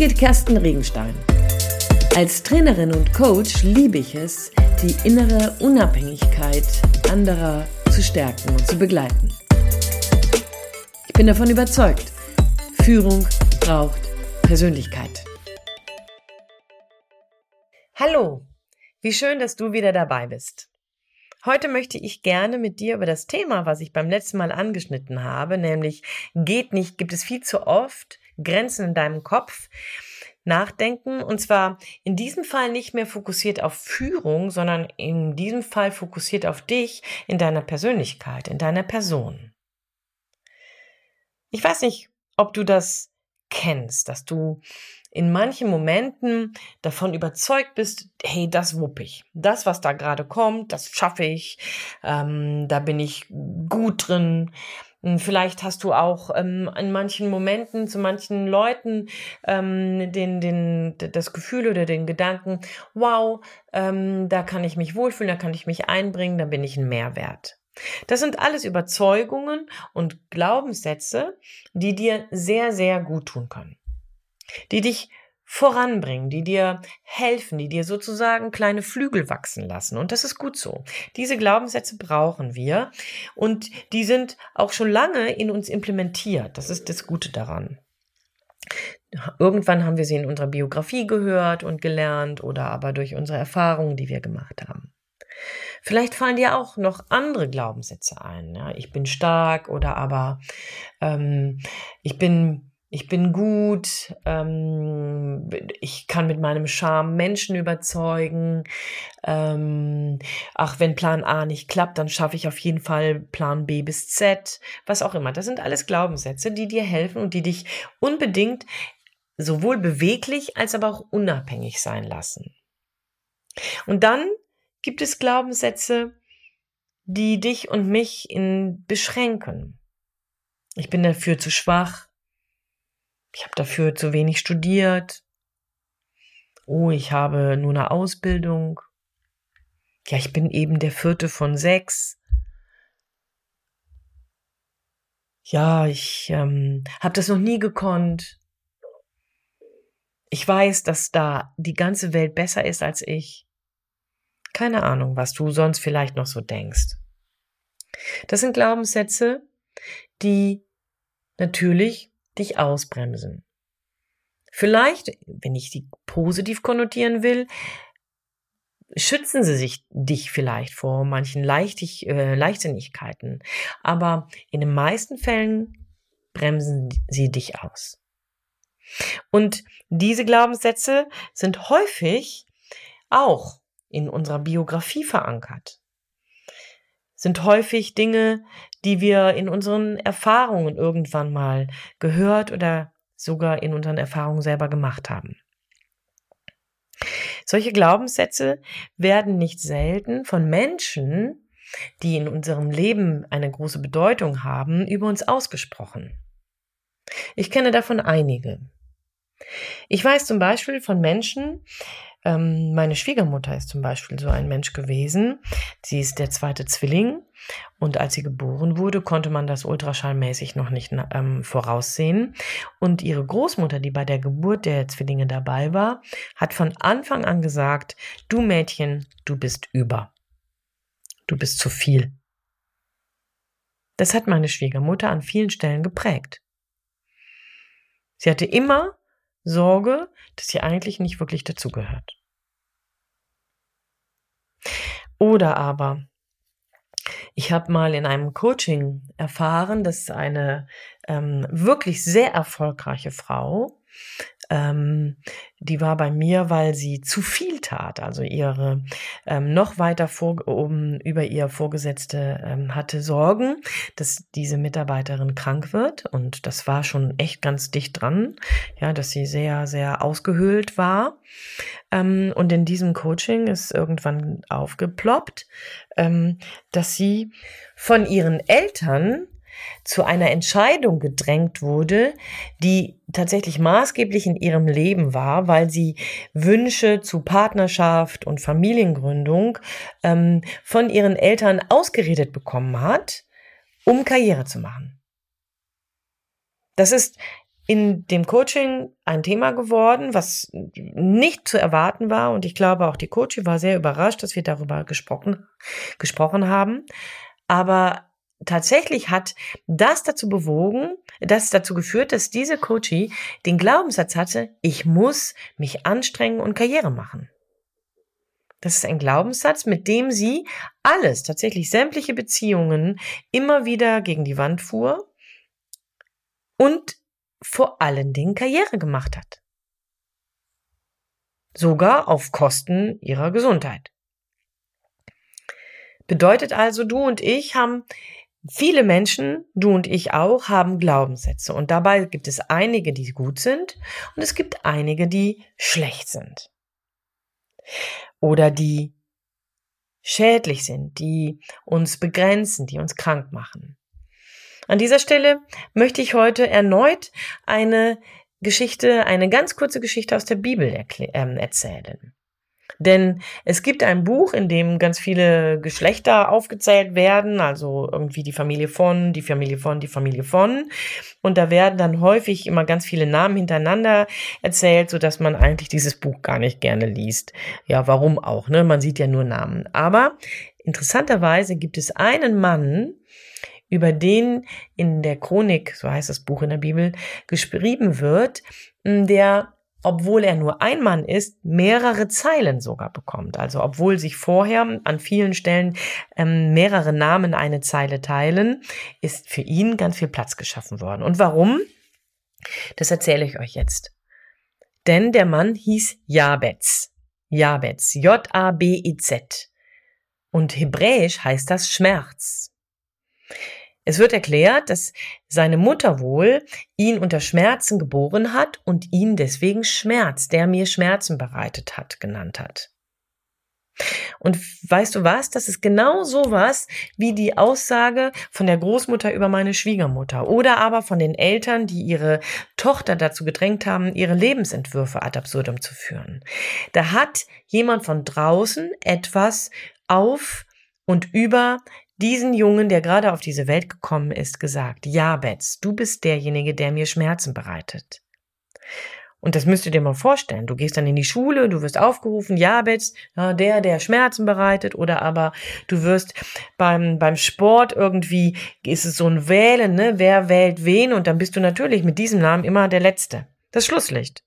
Birgit Kersten Regenstein. Als Trainerin und Coach liebe ich es, die innere Unabhängigkeit anderer zu stärken und zu begleiten. Ich bin davon überzeugt, Führung braucht Persönlichkeit. Hallo, wie schön, dass du wieder dabei bist. Heute möchte ich gerne mit dir über das Thema, was ich beim letzten Mal angeschnitten habe, nämlich geht nicht, gibt es viel zu oft Grenzen in deinem Kopf, nachdenken. Und zwar in diesem Fall nicht mehr fokussiert auf Führung, sondern in diesem Fall fokussiert auf dich, in deiner Persönlichkeit, in deiner Person. Ich weiß nicht, ob du das kennst, dass du in manchen Momenten davon überzeugt bist, hey, das wupp ich. Das, was da gerade kommt, das schaffe ich. Ähm, da bin ich gut drin. Hm, vielleicht hast du auch ähm, in manchen Momenten zu manchen Leuten ähm, den, den, das Gefühl oder den Gedanken, wow, ähm, da kann ich mich wohlfühlen, da kann ich mich einbringen, da bin ich ein Mehrwert. Das sind alles Überzeugungen und Glaubenssätze, die dir sehr, sehr gut tun können die dich voranbringen, die dir helfen, die dir sozusagen kleine Flügel wachsen lassen. Und das ist gut so. Diese Glaubenssätze brauchen wir und die sind auch schon lange in uns implementiert. Das ist das Gute daran. Irgendwann haben wir sie in unserer Biografie gehört und gelernt oder aber durch unsere Erfahrungen, die wir gemacht haben. Vielleicht fallen dir auch noch andere Glaubenssätze ein. Ja? Ich bin stark oder aber ähm, ich bin ich bin gut, ähm, ich kann mit meinem Charme Menschen überzeugen. Ähm, ach, wenn Plan A nicht klappt, dann schaffe ich auf jeden Fall Plan B bis Z, was auch immer. Das sind alles Glaubenssätze, die dir helfen und die dich unbedingt sowohl beweglich als aber auch unabhängig sein lassen. Und dann gibt es Glaubenssätze, die dich und mich in beschränken. Ich bin dafür zu schwach. Ich habe dafür zu wenig studiert. Oh, ich habe nur eine Ausbildung. Ja, ich bin eben der vierte von sechs. Ja, ich ähm, habe das noch nie gekonnt. Ich weiß, dass da die ganze Welt besser ist als ich. Keine Ahnung, was du sonst vielleicht noch so denkst. Das sind Glaubenssätze, die natürlich dich ausbremsen. Vielleicht, wenn ich die positiv konnotieren will, schützen sie sich dich vielleicht vor manchen Leichtig, äh, Leichtsinnigkeiten. Aber in den meisten Fällen bremsen sie dich aus. Und diese Glaubenssätze sind häufig auch in unserer Biografie verankert sind häufig Dinge, die wir in unseren Erfahrungen irgendwann mal gehört oder sogar in unseren Erfahrungen selber gemacht haben. Solche Glaubenssätze werden nicht selten von Menschen, die in unserem Leben eine große Bedeutung haben, über uns ausgesprochen. Ich kenne davon einige. Ich weiß zum Beispiel von Menschen, ähm, meine Schwiegermutter ist zum Beispiel so ein Mensch gewesen. Sie ist der zweite Zwilling und als sie geboren wurde, konnte man das ultraschallmäßig noch nicht ähm, voraussehen. Und ihre Großmutter, die bei der Geburt der Zwillinge dabei war, hat von Anfang an gesagt, du Mädchen, du bist über. Du bist zu viel. Das hat meine Schwiegermutter an vielen Stellen geprägt. Sie hatte immer Sorge, dass sie eigentlich nicht wirklich dazugehört. Oder aber, ich habe mal in einem Coaching erfahren, dass eine ähm, wirklich sehr erfolgreiche Frau ähm, die war bei mir, weil sie zu viel tat. Also ihre ähm, noch weiter vor, um, über ihr Vorgesetzte ähm, hatte Sorgen, dass diese Mitarbeiterin krank wird. Und das war schon echt ganz dicht dran, ja, dass sie sehr, sehr ausgehöhlt war. Ähm, und in diesem Coaching ist irgendwann aufgeploppt, ähm, dass sie von ihren Eltern zu einer Entscheidung gedrängt wurde, die tatsächlich maßgeblich in ihrem Leben war, weil sie Wünsche zu Partnerschaft und Familiengründung ähm, von ihren Eltern ausgeredet bekommen hat, um Karriere zu machen. Das ist in dem Coaching ein Thema geworden, was nicht zu erwarten war. Und ich glaube, auch die Coachie war sehr überrascht, dass wir darüber gesprochen, gesprochen haben. Aber tatsächlich hat das dazu bewogen, das dazu geführt, dass diese Coachie den Glaubenssatz hatte, ich muss mich anstrengen und Karriere machen. Das ist ein Glaubenssatz, mit dem sie alles, tatsächlich sämtliche Beziehungen immer wieder gegen die Wand fuhr und vor allen Dingen Karriere gemacht hat. Sogar auf Kosten ihrer Gesundheit. Bedeutet also, du und ich haben Viele Menschen, du und ich auch, haben Glaubenssätze und dabei gibt es einige, die gut sind und es gibt einige, die schlecht sind. Oder die schädlich sind, die uns begrenzen, die uns krank machen. An dieser Stelle möchte ich heute erneut eine Geschichte, eine ganz kurze Geschichte aus der Bibel äh, erzählen. Denn es gibt ein Buch, in dem ganz viele Geschlechter aufgezählt werden, also irgendwie die Familie von, die Familie von, die Familie von. Und da werden dann häufig immer ganz viele Namen hintereinander erzählt, so dass man eigentlich dieses Buch gar nicht gerne liest. Ja, warum auch, ne? Man sieht ja nur Namen. Aber interessanterweise gibt es einen Mann, über den in der Chronik, so heißt das Buch in der Bibel, geschrieben wird, der obwohl er nur ein Mann ist, mehrere Zeilen sogar bekommt. Also obwohl sich vorher an vielen Stellen ähm, mehrere Namen eine Zeile teilen, ist für ihn ganz viel Platz geschaffen worden. Und warum? Das erzähle ich euch jetzt. Denn der Mann hieß Jabez. Jabez. J-A-B-I-Z. Und hebräisch heißt das Schmerz. Es wird erklärt, dass seine Mutter wohl ihn unter Schmerzen geboren hat und ihn deswegen Schmerz, der mir Schmerzen bereitet hat, genannt hat. Und weißt du was? Das ist genau sowas wie die Aussage von der Großmutter über meine Schwiegermutter oder aber von den Eltern, die ihre Tochter dazu gedrängt haben, ihre Lebensentwürfe ad absurdum zu führen. Da hat jemand von draußen etwas auf und über diesen Jungen, der gerade auf diese Welt gekommen ist, gesagt, Jabez, du bist derjenige, der mir Schmerzen bereitet. Und das müsst ihr dir mal vorstellen. Du gehst dann in die Schule, du wirst aufgerufen, ja, der, der Schmerzen bereitet, oder aber du wirst beim, beim Sport irgendwie, ist es so ein Wählen, ne? Wer wählt wen? Und dann bist du natürlich mit diesem Namen immer der Letzte. Das Schlusslicht.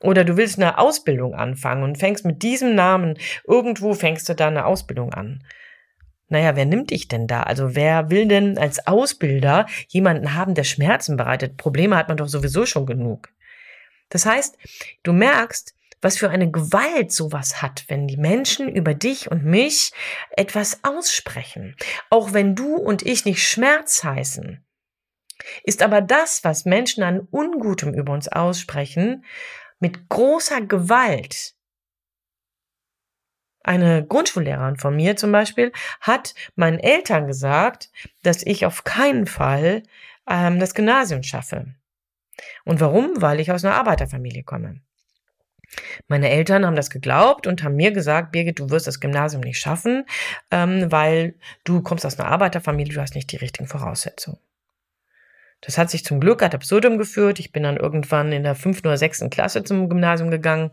Oder du willst eine Ausbildung anfangen und fängst mit diesem Namen, irgendwo fängst du da eine Ausbildung an naja, wer nimmt dich denn da? Also wer will denn als Ausbilder jemanden haben, der Schmerzen bereitet? Probleme hat man doch sowieso schon genug. Das heißt, du merkst, was für eine Gewalt sowas hat, wenn die Menschen über dich und mich etwas aussprechen. Auch wenn du und ich nicht Schmerz heißen, ist aber das, was Menschen an Ungutem über uns aussprechen, mit großer Gewalt eine Grundschullehrerin von mir zum Beispiel hat meinen Eltern gesagt, dass ich auf keinen Fall ähm, das Gymnasium schaffe. Und warum? Weil ich aus einer Arbeiterfamilie komme. Meine Eltern haben das geglaubt und haben mir gesagt, Birgit, du wirst das Gymnasium nicht schaffen, ähm, weil du kommst aus einer Arbeiterfamilie, du hast nicht die richtigen Voraussetzungen. Das hat sich zum Glück ad absurdum geführt. Ich bin dann irgendwann in der fünften oder sechsten Klasse zum Gymnasium gegangen,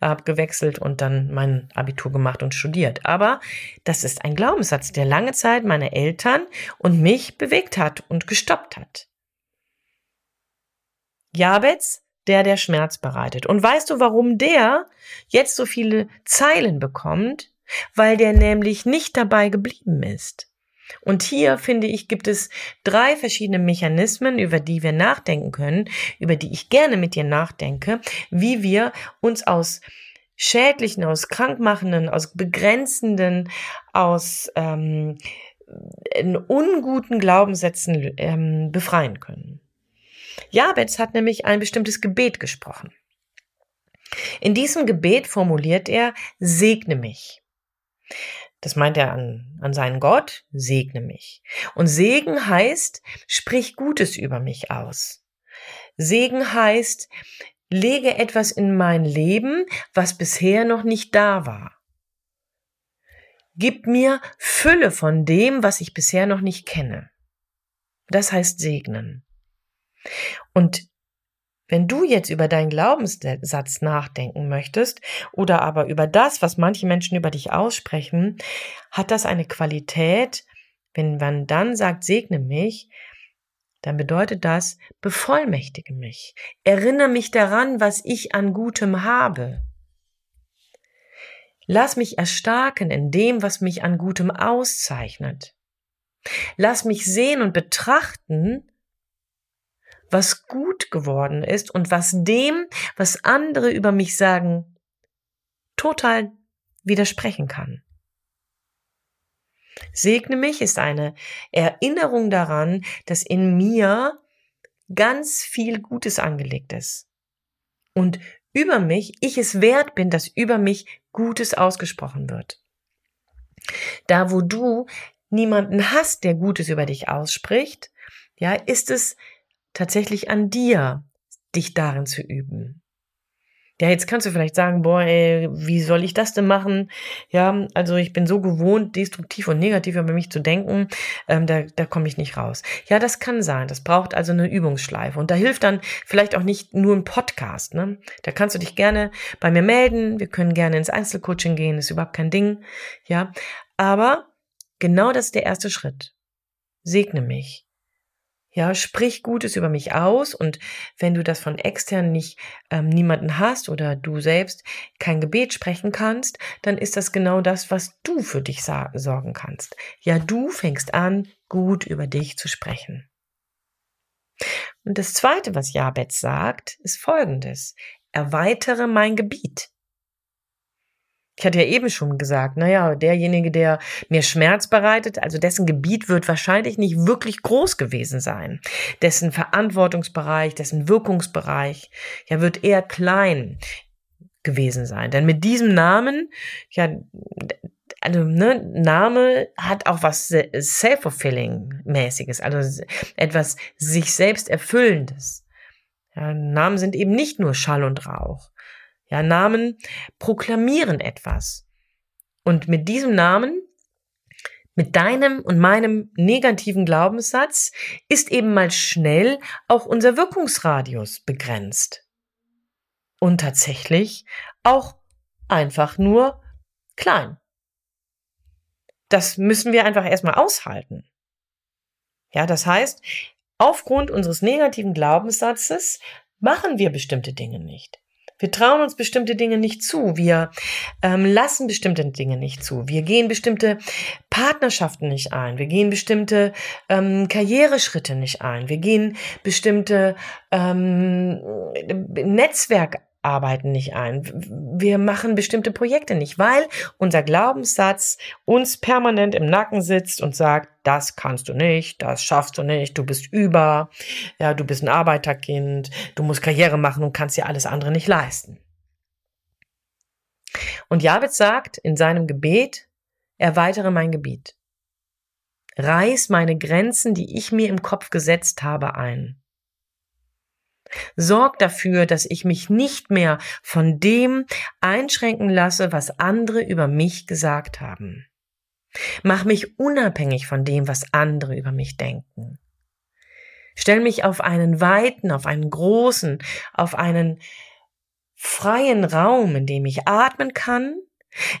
habe gewechselt und dann mein Abitur gemacht und studiert. Aber das ist ein Glaubenssatz, der lange Zeit meine Eltern und mich bewegt hat und gestoppt hat. Jabez, der der Schmerz bereitet. Und weißt du, warum der jetzt so viele Zeilen bekommt? Weil der nämlich nicht dabei geblieben ist. Und hier, finde ich, gibt es drei verschiedene Mechanismen, über die wir nachdenken können, über die ich gerne mit dir nachdenke, wie wir uns aus schädlichen, aus krankmachenden, aus begrenzenden, aus ähm, unguten Glaubenssätzen ähm, befreien können. Jabez hat nämlich ein bestimmtes Gebet gesprochen. In diesem Gebet formuliert er, segne mich. Das meint er an, an seinen Gott, segne mich. Und Segen heißt, sprich Gutes über mich aus. Segen heißt, lege etwas in mein Leben, was bisher noch nicht da war. Gib mir Fülle von dem, was ich bisher noch nicht kenne. Das heißt segnen. Und Wenn du jetzt über deinen Glaubenssatz nachdenken möchtest oder aber über das, was manche Menschen über dich aussprechen, hat das eine Qualität, wenn man dann sagt, segne mich, dann bedeutet das, bevollmächtige mich, erinnere mich daran, was ich an Gutem habe. Lass mich erstarken in dem, was mich an Gutem auszeichnet. Lass mich sehen und betrachten, was gut geworden ist und was dem, was andere über mich sagen, total widersprechen kann. Segne mich ist eine Erinnerung daran, dass in mir ganz viel Gutes angelegt ist. Und über mich, ich es wert bin, dass über mich Gutes ausgesprochen wird. Da, wo du niemanden hast, der Gutes über dich ausspricht, ja, ist es tatsächlich an dir, dich darin zu üben. Ja, jetzt kannst du vielleicht sagen, boah, ey, wie soll ich das denn machen? Ja, also ich bin so gewohnt, destruktiv und negativ über mich zu denken, ähm, da, da komme ich nicht raus. Ja, das kann sein. Das braucht also eine Übungsschleife. Und da hilft dann vielleicht auch nicht nur ein Podcast. Ne? Da kannst du dich gerne bei mir melden. Wir können gerne ins Einzelcoaching gehen, ist überhaupt kein Ding. Ja, aber genau das ist der erste Schritt. Segne mich. Ja, sprich Gutes über mich aus und wenn du das von extern nicht ähm, niemanden hast oder du selbst kein Gebet sprechen kannst, dann ist das genau das, was du für dich sorgen kannst. Ja, du fängst an, gut über dich zu sprechen. Und das zweite, was Jabez sagt, ist folgendes. Erweitere mein Gebiet. Ich hatte ja eben schon gesagt, naja, derjenige, der mir Schmerz bereitet, also dessen Gebiet wird wahrscheinlich nicht wirklich groß gewesen sein. Dessen Verantwortungsbereich, dessen Wirkungsbereich, ja, wird eher klein gewesen sein. Denn mit diesem Namen, ja, also, ne, Name hat auch was self-fulfilling-mäßiges, also etwas sich selbst erfüllendes. Ja, Namen sind eben nicht nur Schall und Rauch. Ja, Namen proklamieren etwas. Und mit diesem Namen, mit deinem und meinem negativen Glaubenssatz, ist eben mal schnell auch unser Wirkungsradius begrenzt. Und tatsächlich auch einfach nur klein. Das müssen wir einfach erstmal aushalten. Ja, das heißt, aufgrund unseres negativen Glaubenssatzes machen wir bestimmte Dinge nicht. Wir trauen uns bestimmte Dinge nicht zu. Wir ähm, lassen bestimmte Dinge nicht zu. Wir gehen bestimmte Partnerschaften nicht ein. Wir gehen bestimmte ähm, Karriereschritte nicht ein. Wir gehen bestimmte ähm, Netzwerk arbeiten nicht ein. Wir machen bestimmte Projekte nicht, weil unser Glaubenssatz uns permanent im Nacken sitzt und sagt, das kannst du nicht, das schaffst du nicht, du bist über, ja, du bist ein Arbeiterkind, du musst Karriere machen und kannst dir alles andere nicht leisten. Und Jabez sagt in seinem Gebet, erweitere mein Gebiet. Reiß meine Grenzen, die ich mir im Kopf gesetzt habe, ein. Sorg dafür, dass ich mich nicht mehr von dem einschränken lasse, was andere über mich gesagt haben. Mach mich unabhängig von dem, was andere über mich denken. Stell mich auf einen weiten, auf einen großen, auf einen freien Raum, in dem ich atmen kann,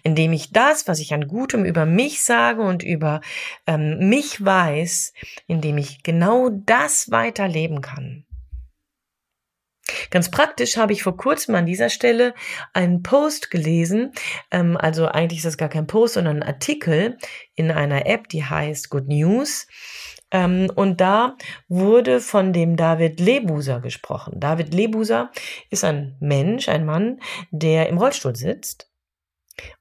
in dem ich das, was ich an Gutem über mich sage und über ähm, mich weiß, in dem ich genau das weiterleben kann. Ganz praktisch habe ich vor kurzem an dieser Stelle einen Post gelesen, ähm, also eigentlich ist das gar kein Post, sondern ein Artikel in einer App, die heißt Good News. Ähm, und da wurde von dem David Lebuser gesprochen. David Lebuser ist ein Mensch, ein Mann, der im Rollstuhl sitzt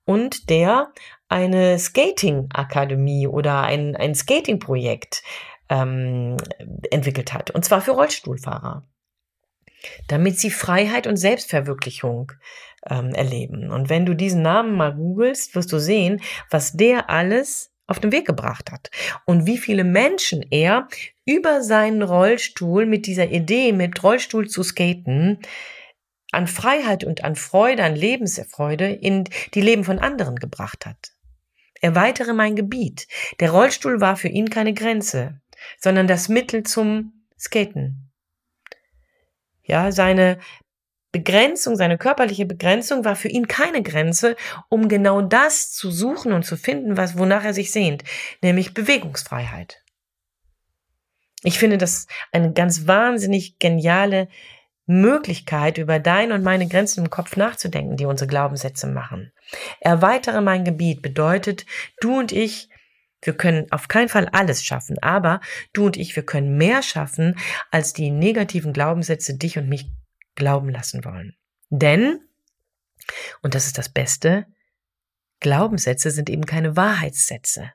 und der eine Skating-Akademie oder ein, ein Skating-Projekt ähm, entwickelt hat. Und zwar für Rollstuhlfahrer damit sie Freiheit und Selbstverwirklichung ähm, erleben. Und wenn du diesen Namen mal googelst, wirst du sehen, was der alles auf den Weg gebracht hat und wie viele Menschen er über seinen Rollstuhl mit dieser Idee, mit Rollstuhl zu skaten, an Freiheit und an Freude, an Lebensfreude in die Leben von anderen gebracht hat. Erweitere mein Gebiet. Der Rollstuhl war für ihn keine Grenze, sondern das Mittel zum Skaten. Ja, seine Begrenzung, seine körperliche Begrenzung war für ihn keine Grenze, um genau das zu suchen und zu finden, was, wonach er sich sehnt, nämlich Bewegungsfreiheit. Ich finde das eine ganz wahnsinnig geniale Möglichkeit, über deine und meine Grenzen im Kopf nachzudenken, die unsere Glaubenssätze machen. Erweitere mein Gebiet bedeutet, du und ich, wir können auf keinen Fall alles schaffen, aber du und ich, wir können mehr schaffen, als die negativen Glaubenssätze dich und mich glauben lassen wollen. Denn, und das ist das Beste, Glaubenssätze sind eben keine Wahrheitssätze.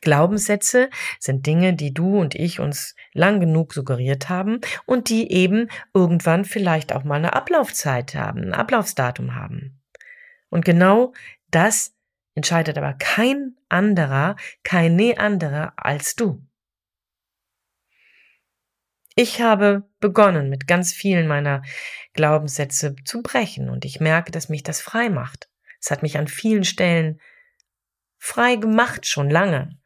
Glaubenssätze sind Dinge, die du und ich uns lang genug suggeriert haben und die eben irgendwann vielleicht auch mal eine Ablaufzeit haben, ein Ablaufsdatum haben. Und genau das entscheidet aber kein anderer, keine anderer als du. Ich habe begonnen, mit ganz vielen meiner Glaubenssätze zu brechen und ich merke, dass mich das frei macht. Es hat mich an vielen Stellen frei gemacht, schon lange.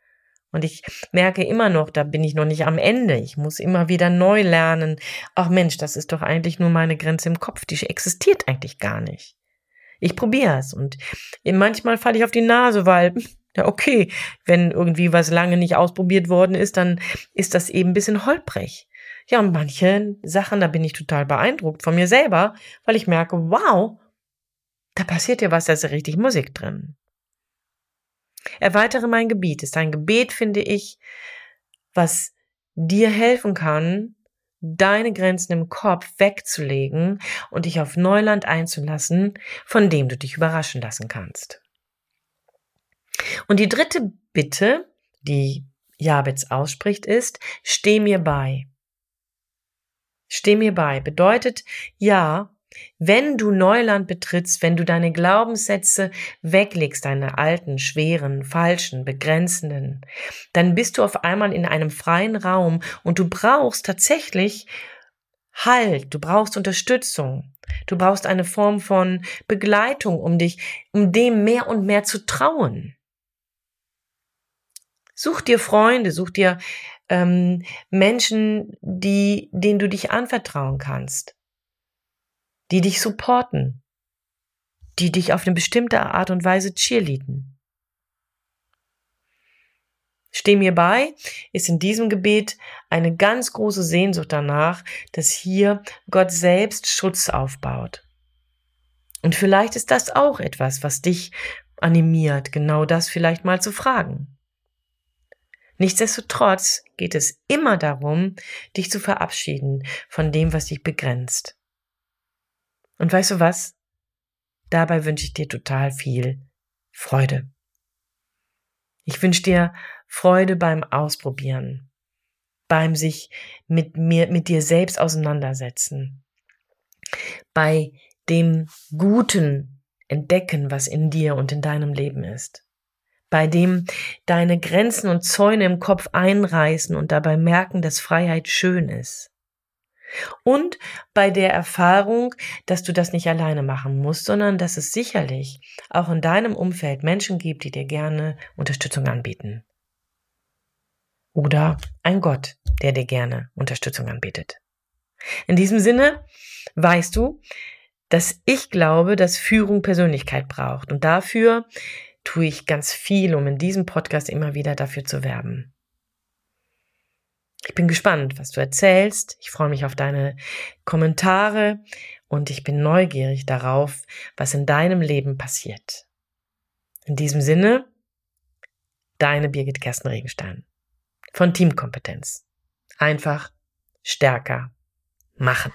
Und ich merke immer noch, da bin ich noch nicht am Ende. Ich muss immer wieder neu lernen. Ach Mensch, das ist doch eigentlich nur meine Grenze im Kopf. Die existiert eigentlich gar nicht. Ich probiere es und manchmal falle ich auf die Nase, weil ja, okay, wenn irgendwie was lange nicht ausprobiert worden ist, dann ist das eben ein bisschen holprig. Ja, und manche Sachen, da bin ich total beeindruckt von mir selber, weil ich merke, wow, da passiert ja was, da ist ja richtig Musik drin. Erweitere mein Gebiet ist ein Gebet, finde ich, was dir helfen kann, deine Grenzen im Kopf wegzulegen und dich auf Neuland einzulassen, von dem du dich überraschen lassen kannst. Und die dritte Bitte, die Jabez ausspricht, ist, steh mir bei. Steh mir bei bedeutet, ja, wenn du Neuland betrittst, wenn du deine Glaubenssätze weglegst, deine alten, schweren, falschen, begrenzenden, dann bist du auf einmal in einem freien Raum und du brauchst tatsächlich Halt, du brauchst Unterstützung. Du brauchst eine Form von Begleitung, um dich, um dem mehr und mehr zu trauen. Such dir Freunde, such dir ähm, Menschen, die, denen du dich anvertrauen kannst, die dich supporten, die dich auf eine bestimmte Art und Weise cheerleaden. Steh mir bei ist in diesem Gebet eine ganz große Sehnsucht danach, dass hier Gott selbst Schutz aufbaut. Und vielleicht ist das auch etwas, was dich animiert, genau das vielleicht mal zu fragen. Nichtsdestotrotz geht es immer darum, dich zu verabschieden von dem, was dich begrenzt. Und weißt du was? Dabei wünsche ich dir total viel Freude. Ich wünsche dir Freude beim Ausprobieren, beim sich mit mir, mit dir selbst auseinandersetzen, bei dem Guten entdecken, was in dir und in deinem Leben ist bei dem deine Grenzen und Zäune im Kopf einreißen und dabei merken, dass Freiheit schön ist. Und bei der Erfahrung, dass du das nicht alleine machen musst, sondern dass es sicherlich auch in deinem Umfeld Menschen gibt, die dir gerne Unterstützung anbieten. Oder ein Gott, der dir gerne Unterstützung anbietet. In diesem Sinne weißt du, dass ich glaube, dass Führung Persönlichkeit braucht. Und dafür tue ich ganz viel, um in diesem Podcast immer wieder dafür zu werben. Ich bin gespannt, was du erzählst. Ich freue mich auf deine Kommentare und ich bin neugierig darauf, was in deinem Leben passiert. In diesem Sinne, deine Birgit Kersten Regenstein von Teamkompetenz. Einfach stärker machen.